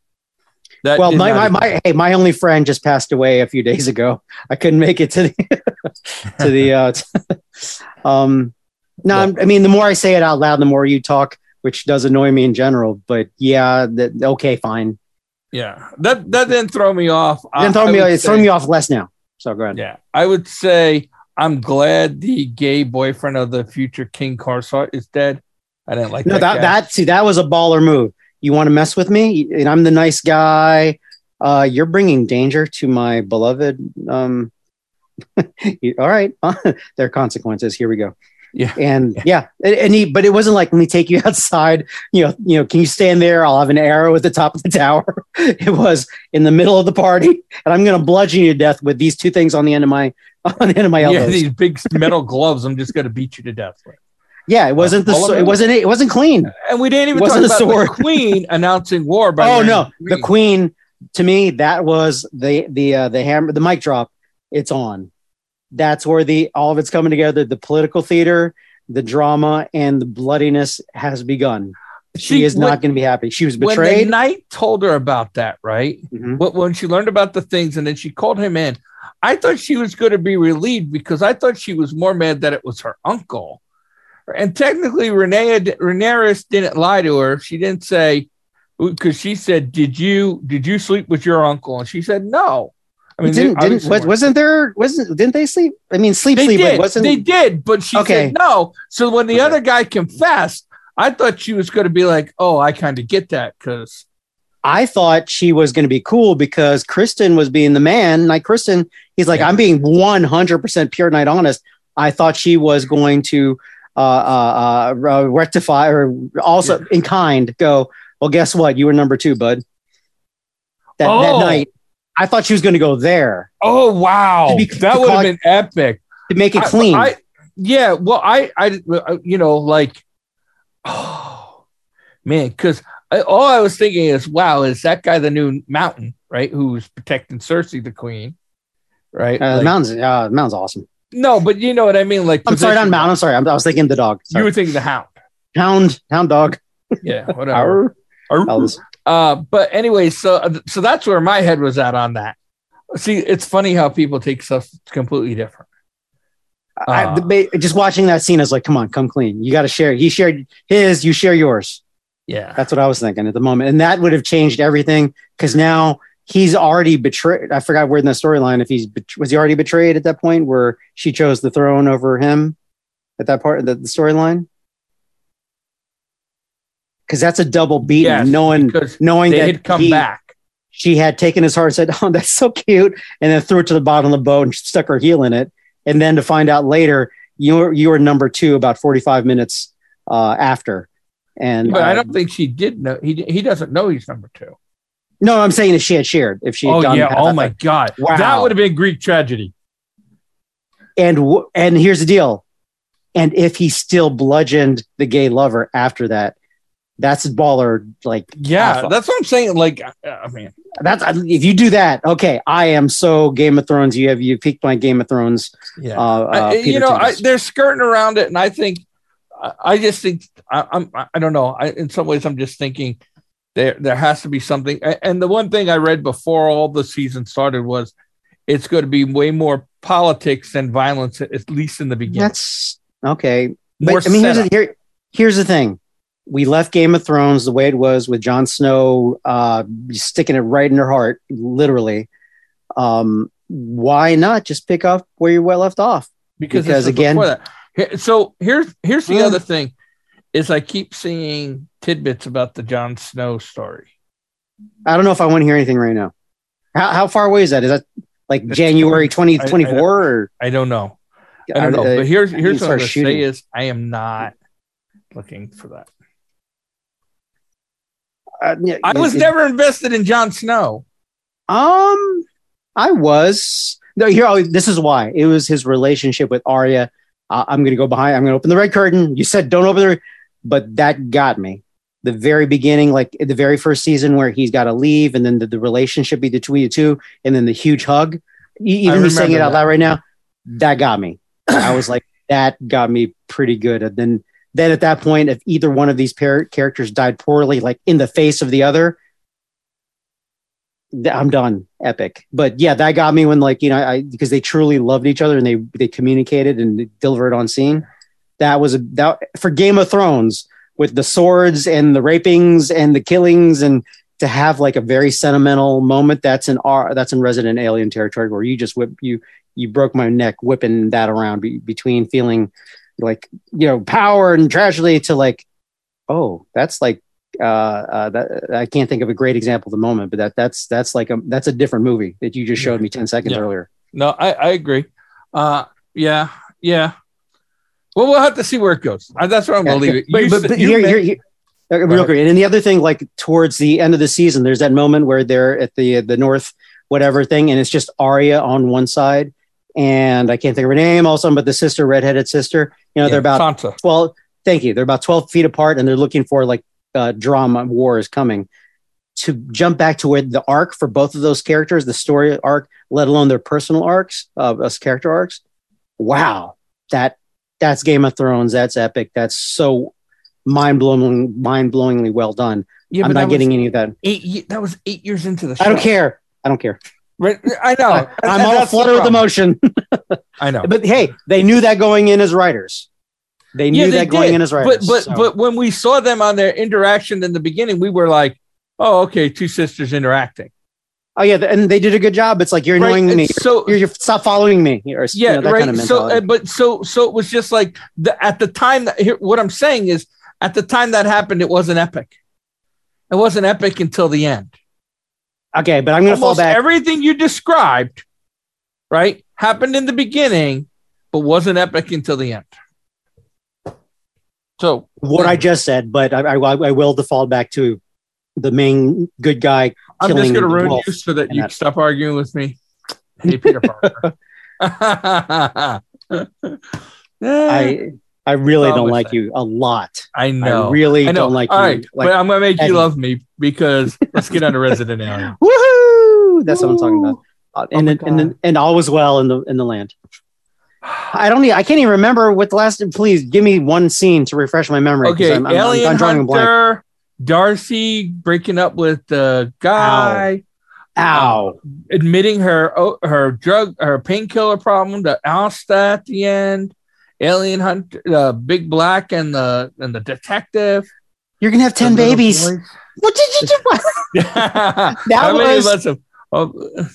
that well, my, my, my hey, my only friend just passed away a few days ago. I couldn't make it to the [LAUGHS] to the uh [LAUGHS] um no, I'm- I mean the more I say it out loud, the more you talk, which does annoy me in general. But yeah, that, okay, fine. yeah, that that didn't throw me off. Then throw I me it's throwing me off less now. So go ahead. Yeah, I would say I'm glad the gay boyfriend of the future King consort is dead. I didn't like No, that. that that see that was a baller move. You want to mess with me, and I'm the nice guy. Uh, you're bringing danger to my beloved. Um, [LAUGHS] all right, [LAUGHS] there are consequences. Here we go. Yeah. and yeah, and, and he, but it wasn't like let me take you [LAUGHS] outside. You know, you know, can you stand there? I'll have an arrow at the top of the tower. it was in the middle of the party, and I'm going to bludgeon you to death with these two things on the end of my on the end of my elbows yeah, these big metal gloves. I'm just gonna beat you to death with. Yeah, it wasn't the so- it? wasn't it wasn't clean. And we didn't even talk about sword. the Queen [LAUGHS] announcing war. By Oh no, the queen to me that was the the uh, the hammer the mic drop. It's on. That's where the all of it's coming together. The political theater, the drama, and the bloodiness has begun. She See, is when- not going to be happy. She was betrayed. When the knight told her about that, right? Mhm. When- When she learned about the things and then she called him in, I thought she was going to be relieved because I thought she was more mad that it was her uncle. And technically, Renee Rhaenyra didn't lie to her. She didn't say because she said, "Did you did you sleep with your uncle?" And she said, "No." I mean, didn't, didn't was, wasn't there wasn't didn't they sleep? I mean, sleep they sleep. did. wasn't they did, but she Okay. said no. So when the Okay. other guy confessed, I thought she was going to be like, "Oh, I kind of get that," because I thought she was going to be cool because Criston was being the man. Like Criston, he's like, Yeah. I'm being 100% pure night honest. I thought she was going to uh, uh, uh, uh, rectify or also in kind go, well, guess what? You were number two, bud. That, that Oh. night, I thought she was going to go there oh wow, be- that would have been epic. to make it I- clean. I, yeah, well, I, I, you know, like, oh [SIGHS] man, because all I was thinking is, wow, is that guy the new Mountain, right? Who's protecting Cersei, the Queen, right? uh, Like- Mountain's, uh, Mountain's awesome. No, but you know what I mean. Like, I'm sorry, not position- I'm sorry. I'm, I was thinking the dog. You were thinking the Hound. Hound, hound dog. Yeah, [LAUGHS] whatever. Arr. Elvis. Uh, but anyway, so so that's where my head was at on that. See, it's funny how people take stuff completely different. I, Uh, the, just watching that scene, I was like, come on, come clean. You got to share. He shared his, you share yours. Yeah, That's what I was thinking at the moment. And that would have changed everything because now he's already betrayed. I forgot where in the storyline, if he's, bet- was he already betrayed at that point where she chose the throne over him at that part of the, the storyline? Because that's a double beat, Yes, knowing, knowing they that had come he- back. she had taken his heart and said, [LAUGHS] Oh, that's so cute. And then threw it to the bottom of the boat and stuck her heel in it. And then to find out later, you were, you were number two about 45 minutes uh, after. And But I uh, don't think she did know. He he doesn't know he's number two. No, I'm saying if she had shared, if she had Oh gone yeah. Oh my god. Wow. That would have been Greek tragedy. And, w- and here's the deal. And if he still bludgeoned the gay lover after that, that's a baller. Like, Yeah, alpha. that's what I'm saying. Like, I mean, that's if you do that, okay, I am so Game of Thrones. You have you piqued my Game of Thrones. yeah. Uh, uh, you know, I, they're skirting around it, and I think, I, I just think, I, I'm, I don't know. I, in some ways, I'm just thinking there, there has to be something. And the one thing I read before all the season started was, it's going to be way more politics than violence, at least in the beginning. That's okay. more But, I mean, here's the, here, here's the thing. We left Game of Thrones the way it was with Jon Snow uh, sticking it right in her heart, literally. Um, why not just pick up where you well left off? because, because again-. So here's here's the Mm. other thing is I keep seeing tidbits about the Jon Snow story. I don't know if I want to hear anything right now. How, how far away is that? Is that like It's- January I- I 2024 or I don't know. I don't know. uh, but here's here's what I'm gonna shooting. say is I am not looking for that. uh, yeah, I was it- never invested in Jon Snow. Um, I was. No, here. Oh, this is why. It was his relationship with Arya. I- I'm going to go behind. I'm going to open the red curtain. You said don't open the, but that got me. The very beginning, like the very first season, where he's got to leave, and then the, the relationship between the two, and then the huge hug. Even me saying it out loud right now, that got me. I was like, [CLEARS THROAT] that got me pretty good. And then, then at that point, if either one of these pair characters died poorly, like in the face of the other, th- I'm done. Epic. But yeah, that got me when like, you know, I because they truly loved each other and they they communicated and delivered on scene. That was a that for Game of Thrones with the swords and the rapings and the killings and to have like a very sentimental moment that's in our that's in Resident Alien territory where you just whip you you broke my neck whipping that around be, between feeling like you know power and tragedy to like oh that's like uh, uh that I can't think of a great example at the moment but that that's that's like a that's a different movie that you just showed me 10 seconds Yeah. earlier No, I, I agree. Uh, yeah, yeah. Well, we'll have to see where it goes. Uh, That's where I'm gonna leave it. But, You but, but you here, meant- here, here- uh, real quick. And then the other thing, like towards the end of the season, there's that moment where they're at the the north whatever thing, and it's just Arya on one side, and I can't think of her name also, but the sister, redheaded sister. You know, yeah, they're about Sansa. 12 thank you they're about 12 feet apart and they're looking for like uh, drama war is coming to jump back to where the arc for both of those characters the story arc let alone their personal arcs of us character arcs wow that that's game of thrones that's epic that's so mind-blowing mind-blowingly well done Yeah, i'm not getting any of that eight. That was eight years into the show. i don't care i don't care Right? I know. I, I'm all flutter with emotion I know. [LAUGHS] but hey they knew that going in as writers they knew Yeah, they that going in as writers But but so. but when we saw them on their interaction in the beginning, we were like, "Oh, okay, two sisters interacting." Oh yeah, and they did a good job. It's like you're annoying Right? me. So You're, you're stop following me. Or, you yeah, know, that right. kind of so, uh, but so so it was just like the, at the time that here, what I'm saying is at the time that happened, it wasn't epic. It wasn't epic until the end. okay, but I'm gonna fall back. everything you described, right, happened in the beginning, but wasn't epic until the end. So what I just said, but I, I, I will default back to the main good guy. I'm just going to ruin you so that you that- stop arguing with me. Hey, Peter Parker. [LAUGHS] [LAUGHS] I I really don't like that. you a lot. I know. I really I know. don't like All you. right, Like, but I'm gonna make you love me because [LAUGHS] let's get on to Resident Alien. woohoo! That's what I'm talking about. Uh, and Oh and then, and all was well in the in the land. I don't. Need, I can't even remember what the last. Please give me one scene to refresh my memory. Okay, I'm, I'm, I'm, Alien I'm drawing a blank. Hunter, Darcy breaking up with the guy, Ow! Um, admitting her her drug her painkiller problem to Asta at the end. Alien Hunter, the Big Black, and the and the detective. You're gonna have ten babies. boys. [LAUGHS] What did you do? [LAUGHS] Many was- of? Oh,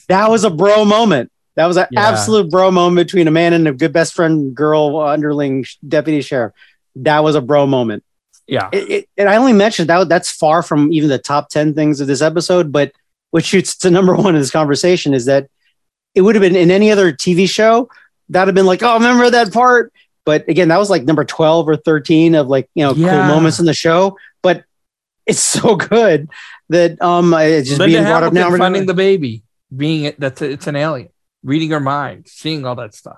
That was a bro moment. That was an Yeah. absolute bro moment between a man and a good best friend, girl, underling, deputy sheriff. That was a bro moment. Yeah, It, it, and I only mentioned that that's far from even the top 10 things of this episode, but what shoots to number [LAUGHS] one in this conversation is that it would have been in any other TV show, that would have been like, oh, remember that part? But again, that was like number 12 or 13 of like, you know, Yeah. cool moments in the show. But it's [LAUGHS] so good that um it's just Linda being brought up now. Hamilton finding the baby, being it that's it's an alien, reading her mind, seeing all that stuff.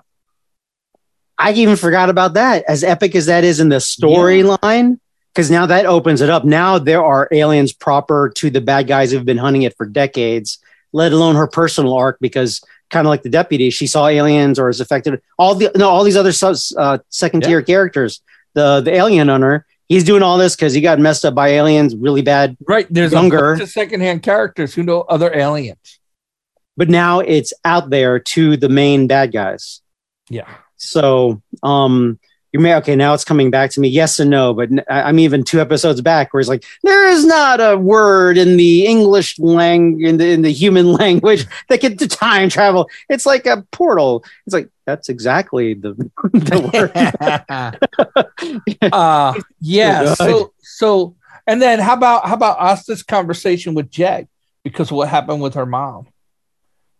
I even forgot about that. As epic as that is in the storyline, because now that opens it up. Now there are aliens proper to the bad guys who've been hunting it for decades, let alone her personal arc. Because kind of like the deputy, she saw aliens or is affected. All the no, all these other uh, second tier characters. The the alien hunter, he's doing all this because he got messed up by aliens really bad. Right. There's Younger. a bunch of secondhand characters who know other aliens. But now it's out there to the main bad guys. Yeah. So, um, you may okay. Now it's coming back to me. Yes and no, but i'm even two episodes back where it's like there is not a word in the English language in the in the human [LAUGHS] language that can to time travel. It's like a portal. It's like that's exactly the [LAUGHS] the word. [LAUGHS] uh yeah. So so and then how about how about us this conversation with jack because what happened with her mom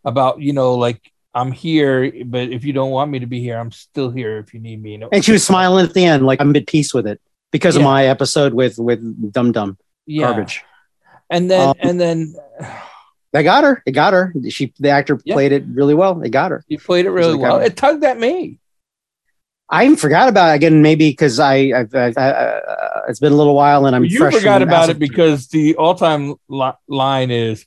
about you know like I'm here, but if you don't want me to be here, I'm still here if you need me. And she was smiling at the end, like I'm at peace with it because of my episode with with Dum Dum yeah. garbage. And then Um, and then They got her. It got her. She the actor Yeah. played it really well. They got her. you played it really well. I- It tugged at me. I even forgot about it again. Maybe because I, I've, I, I, uh, it's been a little while, and I'm. you forgot about it because the all-time li- line is,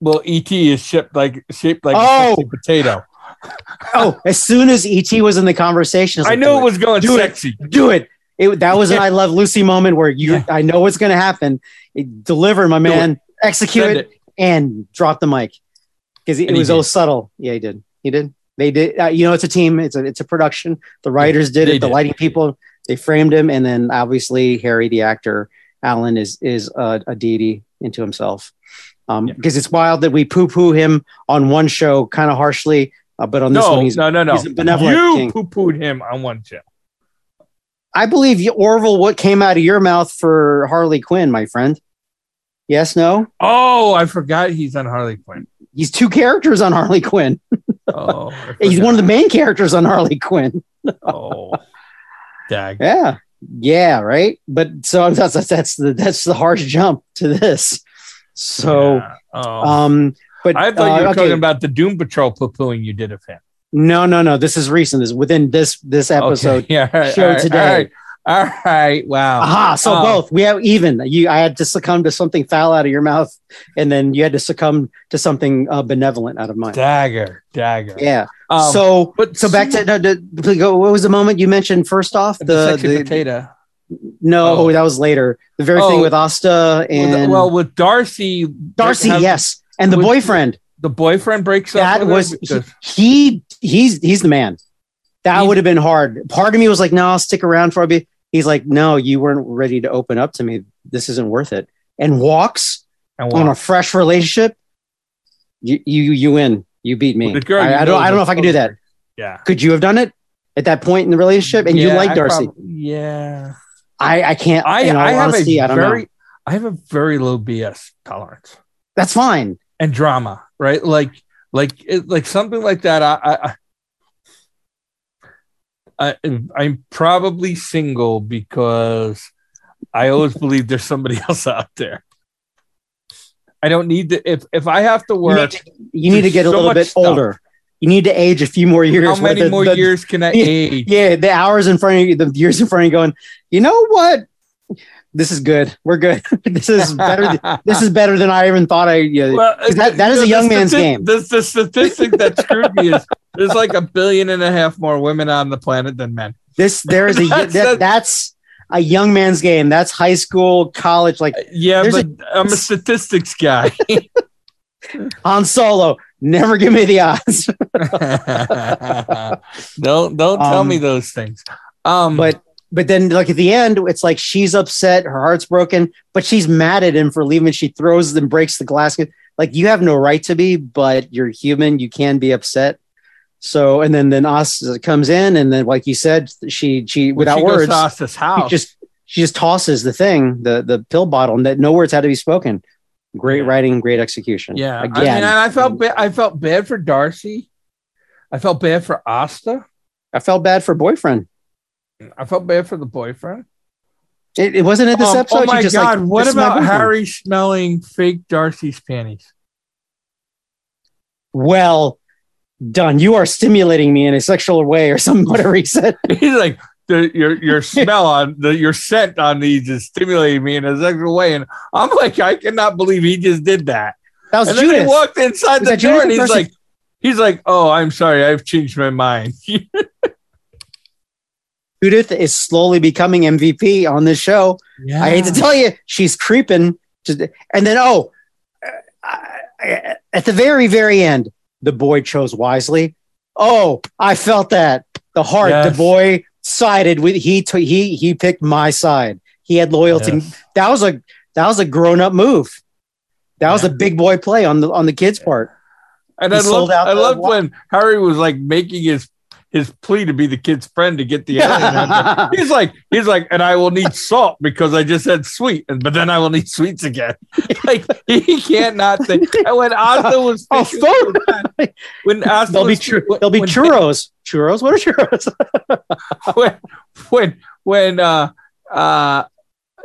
"Well, ET is shaped like shaped like Oh! a potato." [LAUGHS] oh, as soon as ET was in the conversation, I like, knew it was going Do it. sexy. do it. It that was an I Love Lucy moment where you Yeah. I know what's going to happen. It, deliver, my Do man. Execute Send it, it. and drop the mic because it, was so subtle. Yeah, he did. He did. They did. Uh, you know, it's a team. It's a it's a production. The writers did they it. The did. lighting people. They framed him, and then obviously Harry, the actor, Alan is is a, a deity into himself. Um, Yeah. because it's wild that we poo poo him on one show kind of harshly, uh, but on this No, one he's no, no, no. he's a benevolent You king. poo-pooed him on one show. I believe you, Orville, what came out of your mouth for Harley Quinn, my friend? Yes, no? Oh, I forgot he's on Harley Quinn. He's two characters on Harley Quinn. [LAUGHS] Oh, He's one of the main characters on Harley Quinn. [LAUGHS] Oh, dag. Yeah. Yeah, right. But so [LAUGHS] that's, that's the that's the harsh jump to this. So Yeah. Oh. um but I thought you uh, were okay. talking about the Doom Patrol poo-pooing you did of him. no, no, no. This is recent. This is within this this episode. Okay. [LAUGHS] Yeah. right, show right, today. All right. All right. Wow. Aha, so Oh. both we have even. You, I had to succumb to something foul out of your mouth, and then you had to succumb to something uh, benevolent out of mine. Dagger. Dagger. Yeah. Um, so but so back to no, please go. What was the moment you mentioned first off? the, The, sexy the potato. No, Oh. that was later. The very thing Oh. with Asta and well, with Darcy, Darcy, have- yes, and the with- boyfriend. the boyfriend breaks up. That was because- he. He's he's the man. That would have been hard. Part of me was like, no, I'll stick around for a bit. He's like, no, you weren't ready to open up to me. This isn't worth it. And walks and on a fresh relationship. You you you win. You beat me. Girl I, I don't. I don't know if I can do that. Yeah. Could you have done it at that point in the relationship? And you like Darcy. prob- yeah. I I can't. I, in all I have honesty, a I very, know. I have a very low BS tolerance That's fine. and drama, right? Like, like, it, like something like that. I, I, I, I'm probably single because I always [LAUGHS] believe there's somebody else out there. I don't need to. If if I have to You work, need to, you need to get a little bit stuff. You need to age a few more years. how many the- more the- years can I Yeah. age? Yeah, the hours in front of you, the years in front of you, going. You know what? This is good. We're good. [LAUGHS] this is better. th- this is better than I even thought I. Yeah. Well, that- that is the- a young man's game. The, the statistic that screwed me is there's like a billion and a half more women on the planet than men. This there is a [LAUGHS] That's- that, that's a young man's game. That's high school, college, like Yeah, but i I'm a statistics guy. [LAUGHS] Han Solo. Never give me the odds. [LAUGHS] [LAUGHS] don't don't tell Um, me those things. Um, but but then like at the end, it's like she's upset, her heart's broken, but she's mad at him for leaving. She throws and breaks the glass. Like you have no right to be, but you're human. You can be upset. So and then then Os comes in, and then like you said, she she without she words, to Asta's she house. just she just tosses the thing, the the pill bottle, and that no words had to be spoken. Great Yeah. writing, great execution. yeah, I mean, again, I felt ba- I felt bad for Darcy. I felt bad for Asta. I felt bad for boyfriend. I felt bad for the boyfriend. It, it wasn't at this Um, episode. oh my god! like, what "This is my about. Harry smelling fake Darcy's panties? Well done. You are stimulating me in a sexual way, or something. [LAUGHS] Whatever he said. He's like the your your smell [LAUGHS] on the your scent on these is stimulating me in a sexual way, and I'm like, I cannot believe he just did that. That was And then he walked inside Was the that door, Judith and he's person? like, he's like, oh, I'm sorry, I've changed my mind. [LAUGHS] Judith is slowly becoming MVP on this show. yeah. I hate to tell you, she's creeping. To, and then, oh, I- I- at the very, very end, the boy chose wisely. Oh, I felt that the heart. Yes. The boy sided with he. T- he he picked my side. He had loyalty. Yes. That was a that was a grown up move. That was Yeah. a big boy play on the on the kid's part. And He I loved, out I loved when Harry was like making his his plea to be the kid's friend to get the alien. [LAUGHS] He's like, he's like, and I will need salt because I just had sweet, and but then I will need sweets again. [LAUGHS] like he can't not think. And when Asta [LAUGHS] was Oh, phone. with- when Asta There'll be was, chur- when- there'll be when- churros. Churros. What are churros? when when when uh uh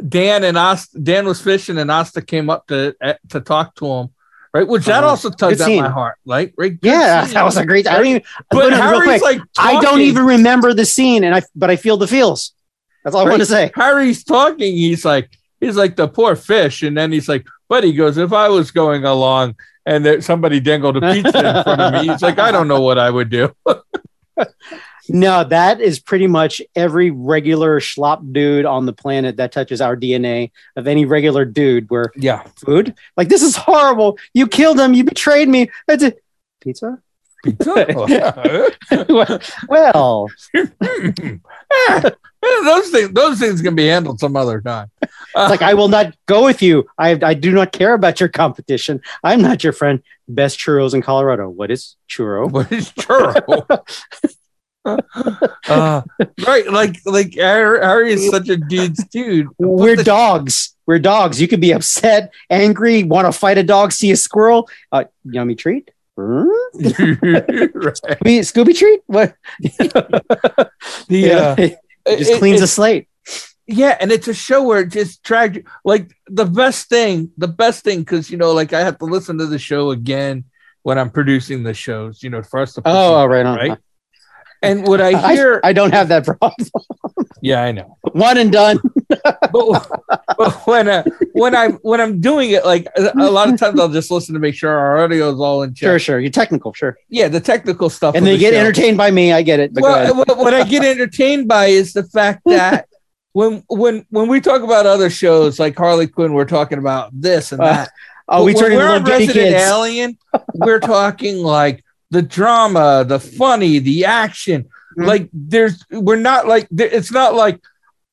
Dan and Asta Dan was fishing and Asta came up to eh, to talk to him right? Which that Uh-huh. also tugs at my heart, like right? Yeah, scene. that was a great. I don't even. But Harry's quick, like, I don't even remember the scene, and I but I feel the feels. That's all I want to say. Harry's talking. He's like, he's like the poor fish, and then he's like, but he goes, if I was going along and there, somebody dangled a pizza in front of me, he's like, I don't know what I would do. [LAUGHS] No, that is pretty much every regular schlop dude on the planet that touches our DNA of any regular dude. Where Yeah, food, like this is horrible. You killed him. You betrayed me. That's it. Pizza. pizza. [LAUGHS] Well, Eh, [LAUGHS] [LAUGHS] those things, those things can be handled some other time. Uh, like I will not go with you. I I do not care about your competition. I'm not your friend. Best churros in Colorado. What is churro? What is churro? [LAUGHS] uh, right, like like Harry, is such a dude's dude. We're dogs. We're dogs. You could be upset, angry, want to fight a dog, see a squirrel. Uh, yummy treat. [LAUGHS] [LAUGHS] Right. Scooby, Scooby treat? What? The, Yeah. uh, it just it- cleans it- the slate. yeah, and it's a show where it just dragged. Like the best thing, the best thing, because you know, like I have to listen to the show again when I'm producing the shows. You know, for us to Oh, oh, right on. right. And what I [LAUGHS] I, hear, I don't have that problem. [LAUGHS] yeah, I know. One and done. [LAUGHS] but, but when uh, when I when I'm doing it, like a a lot of times I'll just listen to make sure our audio is all in check. Sure, sure. You're technical, sure. Yeah, the technical stuff. And they the get show. entertained by me. I get it. But. Well, what, what I get entertained by is the fact that when when when we talk about other shows like Harley Quinn, we're talking about this and Uh, that. oh, we But turn when into we're little on Resident kids. Alien, we're talking like the drama, the funny, the action. Mhm. Like there's, we're not like it's not like,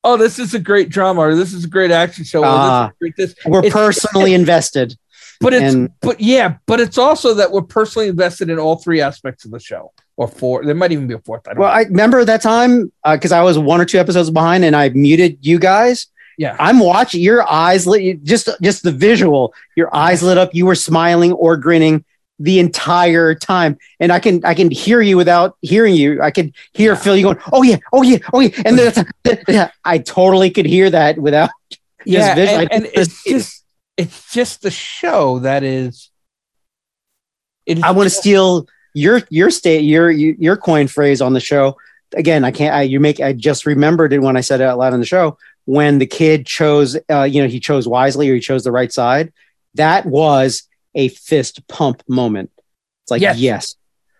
oh, this is a great drama or this is a great action show. or this is great this. We're It's- personally invested. But it's And- but yeah, but it's also that we're personally invested in all three aspects of the show, or four. There might even be a fourth. I don't Well, know. I remember that time because I was one or two episodes behind, and I muted you guys. yeah, I'm watching your eyes lit. Just, just the visual. Your eyes lit up. You were smiling or grinning the entire time, and I can, I can hear you without hearing you. I could hear Yeah. Phil. You going, oh yeah, oh yeah, oh yeah, and then yeah, I totally could hear that without. [LAUGHS] yeah, and, and it's just it's just the show that is. It is I want to steal your your state your your coin phrase on the show. Again, I can't. I, you make. I just remembered it when I said it out loud on the show. When the kid chose, uh, you know, he chose wisely or he chose the right side. That was a fist pump moment. It's like, Yes. yes,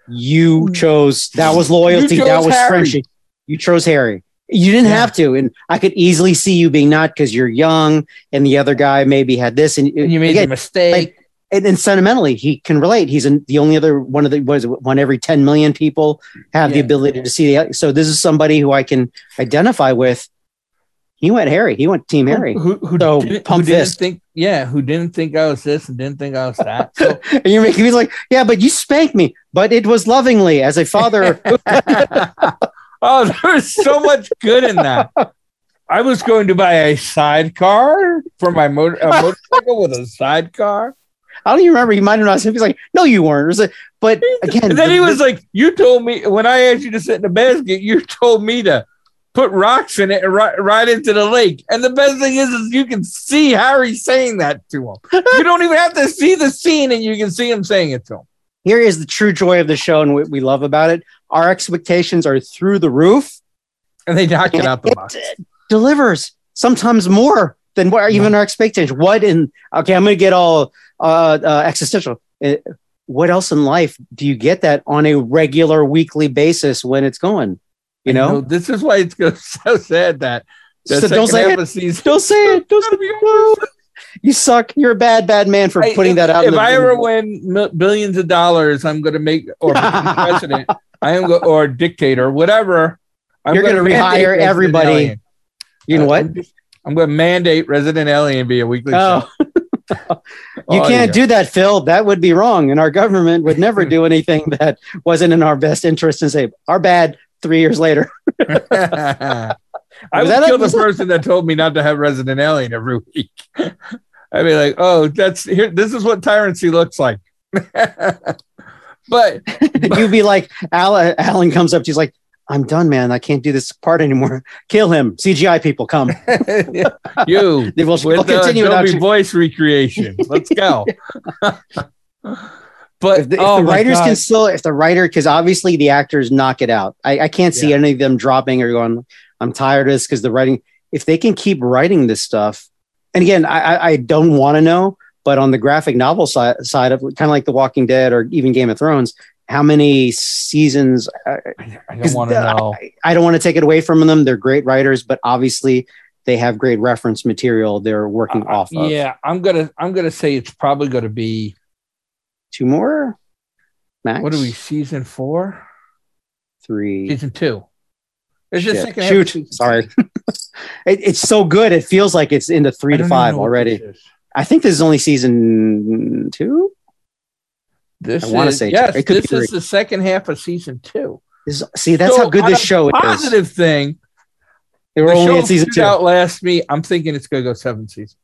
you mm. chose. That was loyalty. That was Harry. friendship. You chose Harry. You didn't Yeah. have to, and I could easily see you being not because you're young, and the other guy maybe had this, and, and you made again, a mistake. and, and sentimentally he can relate he's in, the only other one of the what is it, one every 10 million people have the Yeah. ability to see the so this is somebody who i can identify with he went harry he went team harry Who, who, So, didn't, who didn't think? Yeah, who didn't think I was this and didn't think I was that. [LAUGHS] So, and you're making me like yeah but you spanked me but it was lovingly as a father [LAUGHS] [LAUGHS] oh, there's so much good in that. I was going to buy a sidecar for my motor, a motorcycle with a sidecar. i don't even remember he might have not said he's like no you weren't It was like- but again And then the- he was like, "You told me when I asked you to sit in the basket, you told me to put rocks in it and right, right into the lake." And the best thing is, is you can see Harry saying that to him. [LAUGHS] You don't even have to see the scene, and you can see him saying it to him. here is the true joy of the show and what we love about it our expectations are through the roof And they knock it out the It box. delivers sometimes more than what even our expectations. What in okay, I'm gonna get all uh, uh existential. Uh, what else in life do you get that on a regular weekly basis when it's going? You I know, this is why it's [LAUGHS] so sad that So don't say it. season. Don't say it. [LAUGHS] Don't say it. You suck. You're a bad, bad man for putting that out. If I ever win billions of dollars, I'm going to make or [LAUGHS] president. I am go, or dictator, whatever. I'm You're gonna mandate rehire everybody. You know Uh, what? I'm, I'm going to mandate Resident Alien be a weekly Oh, show. you Oh, can't yeah. do that, Phil. That would be wrong, and our government would never do anything that wasn't in our best interest. And say, "Our bad." Three years later, [LAUGHS] [LAUGHS] I Was would kill the person that told me not to have Resident Alien every week. [LAUGHS] I'd be like, "Oh, that's here. This is what tyranny looks like." but you'd be like, Alan, Alan comes up to you, he's like, I'm done, man. I can't do this part anymore. Kill him. CGI people come. you They will with we'll continue without Adobe voice recreation. Let's go. But if the, if oh the writers God. can still, if the writer, because obviously the actors knock it out. I, I can't see Yeah. any of them dropping or going, I'm tired of this because the writing, if they can keep writing this stuff, and again, I, I- don't want to know, but on the graphic novel side, side of kind of like The Walking Dead or even Game of Thrones, how many seasons? uh, I don't want to know. I, I don't want to take it away from them. They're great writers, but obviously they have great reference material they're working Uh, off of. Yeah, I'm gonna I'm gonna say it's probably gonna be Two more? Max? what are we season four, Three. season two. It's Shit. second Shoot, season- sorry. [LAUGHS] it, it's so good. It feels like it's into three to five already. I think this is only season two. This I wanna is- say two. yes. It could This is the second half of season two. This- see, that's So, how good this show is. Positive thing. We're the only at season two. outlast me. I'm thinking it's gonna go seven seasons.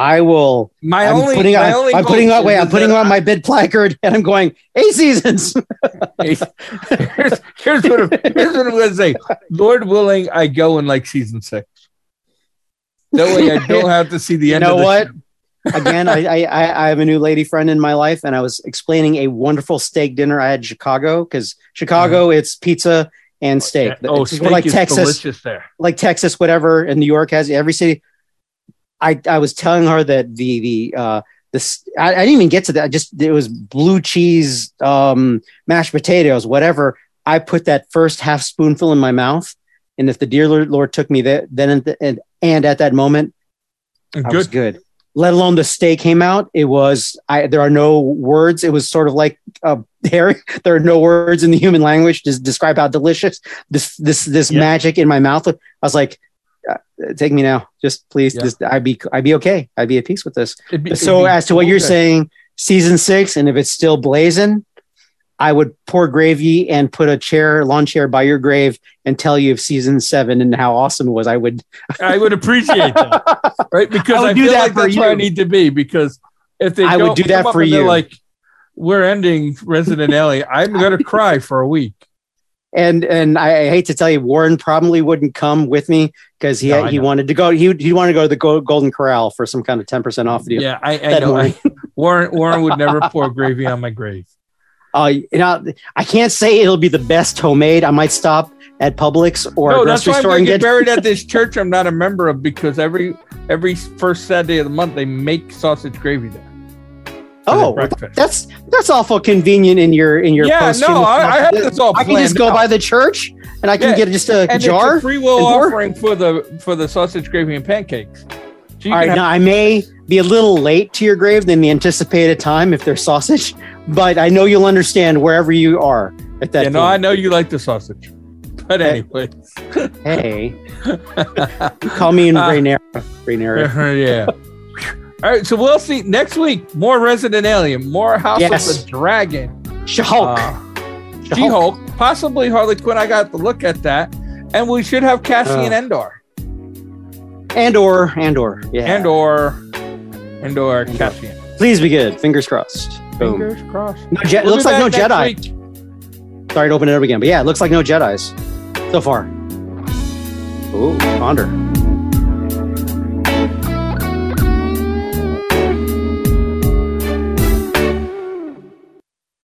I will. My I'm only, putting my on. only I'm putting on. Wait, I'm putting on my bid placard, and I'm going eight seasons. [LAUGHS] here's, here's what I'm, here's what I'm going to say. Lord willing, I go in like season six. That way, I don't have to see the You end. know of what? [LAUGHS] Again, I, I I I have a new lady friend in my life, and I was explaining a wonderful steak dinner I had in Chicago because Chicago mm-hmm. it's pizza and steak. Oh, It's steak like is Texas. delicious there. like Texas, whatever, and New York has every city. I I was telling her that the the uh this I, I didn't even get to that. I just it was blue cheese, um, mashed potatoes, whatever. I put that first half spoonful in my mouth, and if the dear Lord, Lord took me there, then at the, and and at that moment, I was Good. good. Let alone the steak came out. It was I. There are no words. It was sort of like uh, Harry. [LAUGHS] There are no words in the human language to describe how delicious this this this Yeah. magic in my mouth. I was like, Uh, take me now, just please. Yeah. Just I'd be I'd be okay. I'd be at peace with this. Be- so as to what you're saying, season six, and if it's still blazing, I would pour gravy and put a chair, lawn chair by your grave, and tell you of season seven and how awesome it was. I would. [LAUGHS] I would appreciate that, [LAUGHS] right? Because I I, do feel that like that's where I need to be. Because if they I would do that for you. like we're ending Resident [LAUGHS] Alien, I'm gonna cry for a week. And and I, I hate to tell you, Warren probably wouldn't come with me because he No, he wanted to go. He he wanted to go to the Golden Corral for some kind of ten percent off deal. Yeah, I, I know. [LAUGHS] Warren Warren would never pour gravy on my grave. Uh, you know, I can't say it'll be the best homemade. I might stop at Publix or no, a that's grocery why I'm store gonna and get get. buried at this church I'm not a member of because every every first Saturday of the month they make sausage gravy there. Oh, breakfast. that's that's awful convenient in your in your. yeah, no, I, I have this all. I can just go out. by the church and I can Yeah, get just a and jar. It's a free will offering for the for the sausage gravy and pancakes. So you All right, have- now I may be a little late to your grave than the anticipated time if there's sausage, [LAUGHS] but I know you'll understand wherever you are at that yeah, no, I know you like the sausage. [LAUGHS] But anyway, Hey, [LAUGHS] call me in Rhaenyra. Rhaenyra. yeah. All right, so we'll see next week. More Resident Alien, more House Yes. of the Dragon, She-Hulk. uh, She-Hulk, possibly Harley Quinn. I got to look at that, and we should have Cassian Uh, Andor and or and or yeah. and or and or Andor. Cassian. Please be good. Fingers crossed. Boom. Fingers crossed. No, Je- it We'll looks like no Jedi. week. Sorry to open it up again, but yeah, it looks like no Jedi's so far. Ooh, Ponder.